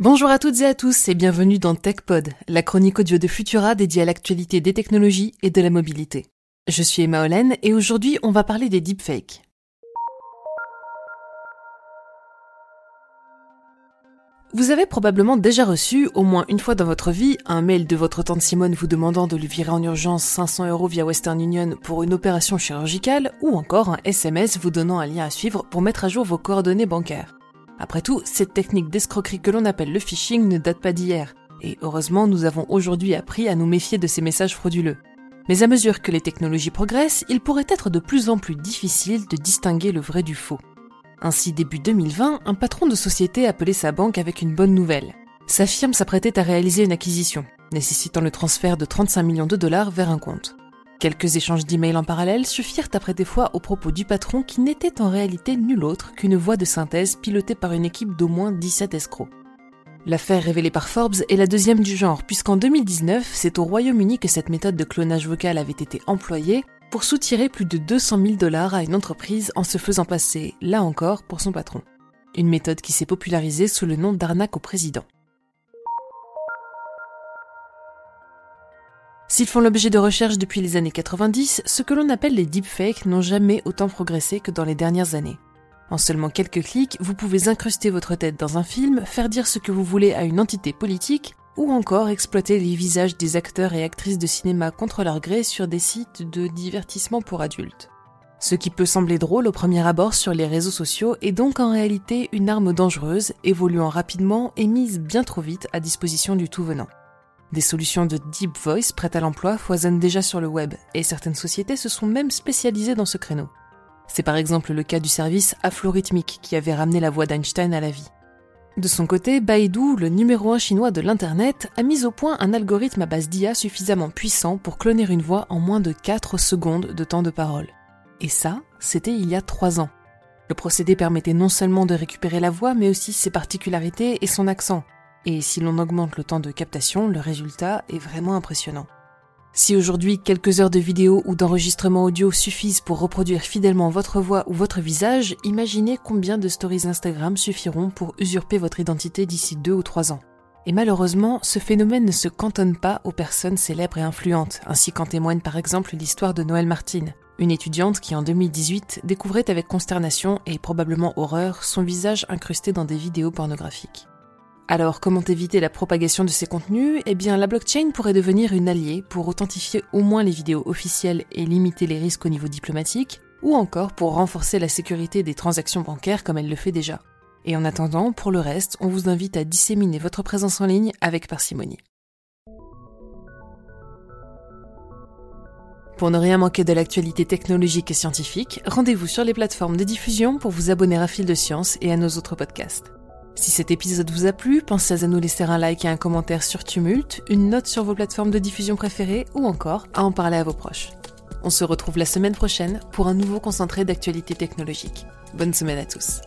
Bonjour à toutes et à tous et bienvenue dans TechPod, la chronique audio de Futura dédiée à l'actualité des technologies et de la mobilité. Je suis Emma Hollen et aujourd'hui on va parler des deepfakes. Vous avez probablement déjà reçu, au moins une fois dans votre vie, un mail de votre tante Simone vous demandant de lui virer en urgence 500 euros via Western Union pour une opération chirurgicale, ou encore un SMS vous donnant un lien à suivre pour mettre à jour vos coordonnées bancaires. Après tout, cette technique d'escroquerie que l'on appelle le phishing ne date pas d'hier, et heureusement nous avons aujourd'hui appris à nous méfier de ces messages frauduleux. Mais à mesure que les technologies progressent, il pourrait être de plus en plus difficile de distinguer le vrai du faux. Ainsi, début 2020, un patron de société appelait sa banque avec une bonne nouvelle. Sa firme s'apprêtait à réaliser une acquisition, nécessitant le transfert de 35 millions de dollars vers un compte. Quelques échanges d'emails en parallèle suffirent à prêter foi aux propos du patron qui n'était en réalité nul autre qu'une voix de synthèse pilotée par une équipe d'au moins 17 escrocs. L'affaire révélée par Forbes est la deuxième du genre, puisqu'en 2019, c'est au Royaume-Uni que cette méthode de clonage vocal avait été employée pour soutirer plus de 200 000 dollars à une entreprise en se faisant passer, là encore, pour son patron. Une méthode qui s'est popularisée sous le nom d'arnaque au président. S'ils font l'objet de recherches depuis les années 90, ce que l'on appelle les deepfakes n'ont jamais autant progressé que dans les dernières années. En seulement quelques clics, vous pouvez incruster votre tête dans un film, faire dire ce que vous voulez à une entité politique, ou encore exploiter les visages des acteurs et actrices de cinéma contre leur gré sur des sites de divertissement pour adultes. Ce qui peut sembler drôle au premier abord sur les réseaux sociaux est donc en réalité une arme dangereuse, évoluant rapidement et mise bien trop vite à disposition du tout venant. Des solutions de deep voice prêtes à l'emploi foisonnent déjà sur le web, et certaines sociétés se sont même spécialisées dans ce créneau. C'est par exemple le cas du service Aflorhythmique qui avait ramené la voix d'Einstein à la vie. De son côté, Baidu, le numéro un chinois de l'Internet, a mis au point un algorithme à base d'IA suffisamment puissant pour cloner une voix en moins de 4 secondes de temps de parole. Et ça, c'était il y a 3 ans. Le procédé permettait non seulement de récupérer la voix, mais aussi ses particularités et son accent, et si l'on augmente le temps de captation, le résultat est vraiment impressionnant. Si aujourd'hui quelques heures de vidéo ou d'enregistrement audio suffisent pour reproduire fidèlement votre voix ou votre visage, imaginez combien de stories Instagram suffiront pour usurper votre identité d'ici deux ou trois ans. Et malheureusement, ce phénomène ne se cantonne pas aux personnes célèbres et influentes, ainsi qu'en témoigne par exemple l'histoire de Noël Martine, une étudiante qui en 2018 découvrait avec consternation et probablement horreur son visage incrusté dans des vidéos pornographiques. Alors, comment éviter la propagation de ces contenus? Eh bien, la blockchain pourrait devenir une alliée pour authentifier au moins les vidéos officielles et limiter les risques au niveau diplomatique, ou encore pour renforcer la sécurité des transactions bancaires comme elle le fait déjà. Et en attendant, pour le reste, on vous invite à disséminer votre présence en ligne avec parcimonie. Pour ne rien manquer de l'actualité technologique et scientifique, rendez-vous sur les plateformes de diffusion pour vous abonner à Fil de Science et à nos autres podcasts. Si cet épisode vous a plu, pensez à nous laisser un like et un commentaire sur Tumult, une note sur vos plateformes de diffusion préférées ou encore à en parler à vos proches. On se retrouve la semaine prochaine pour un nouveau concentré d'actualité technologique. Bonne semaine à tous.